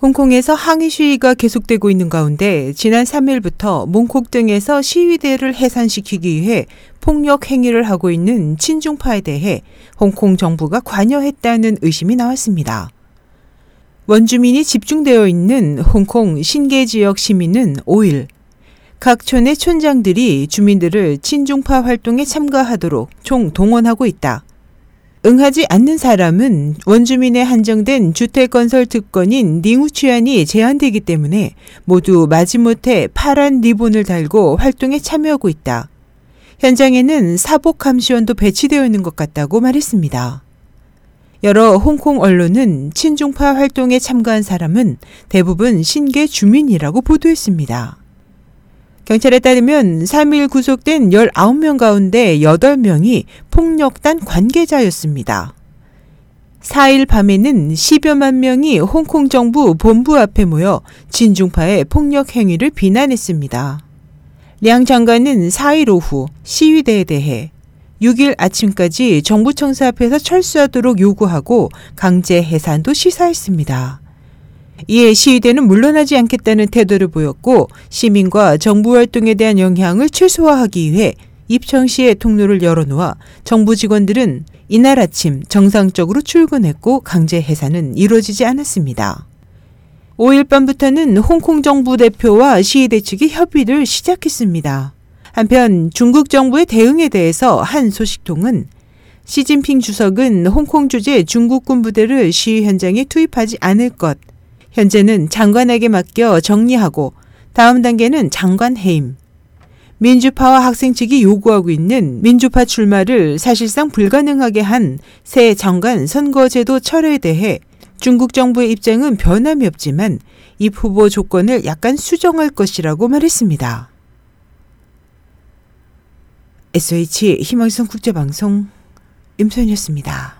홍콩에서 항의 시위가 계속되고 있는 가운데 지난 3일부터 몽콕 등에서 시위대를 해산시키기 위해 폭력 행위를 하고 있는 친중파에 대해 홍콩 정부가 관여했다는 의심이 나왔습니다. 원주민이 집중되어 있는 홍콩 신계 지역 시민은 5일 각 촌의 촌장들이 주민들을 친중파 활동에 참가하도록 총 동원하고 있다. 응하지 않는 사람은 원주민의 한정된 주택건설 특권인 닝우 취안이 제한되기 때문에 모두 마지못해 파란 리본을 달고 활동에 참여하고 있다. 현장에는 사복 감시원도 배치되어 있는 것 같다고 말했습니다. 여러 홍콩 언론은 친중파 활동에 참가한 사람은 대부분 신계 주민이라고 보도했습니다. 경찰에 따르면 3일 구속된 19명 가운데 8명이 폭력단 관계자였습니다. 4일 밤에는 10여만 명이 홍콩 정부 본부 앞에 모여 진중파의 폭력 행위를 비난했습니다. 량 장관은 4일 오후 시위대에 대해 6일 아침까지 정부 청사 앞에서 철수하도록 요구하고 강제 해산도 시사했습니다. 이에 시위대는 물러나지 않겠다는 태도를 보였고 시민과 정부 활동에 대한 영향을 최소화하기 위해 입청시의 통로를 열어놓아 정부 직원들은 이날 아침 정상적으로 출근했고 강제 해산은 이루어지지 않았습니다. 5일 밤부터는 홍콩 정부 대표와 시위대 측이 협의를 시작했습니다. 한편 중국 정부의 대응에 대해서 한 소식통은 시진핑 주석은 홍콩 주재 중국군 부대를 시위 현장에 투입하지 않을 것, 현재는 장관에게 맡겨 정리하고 다음 단계는 장관 해임. 민주파와 학생 측이 요구하고 있는 민주파 출마를 사실상 불가능하게 한 새 장관 선거제도 철회에 대해 중국 정부의 입장은 변함이 없지만 이 후보 조건을 약간 수정할 것이라고 말했습니다. SH 희망성 국제방송 임소연이었습니다.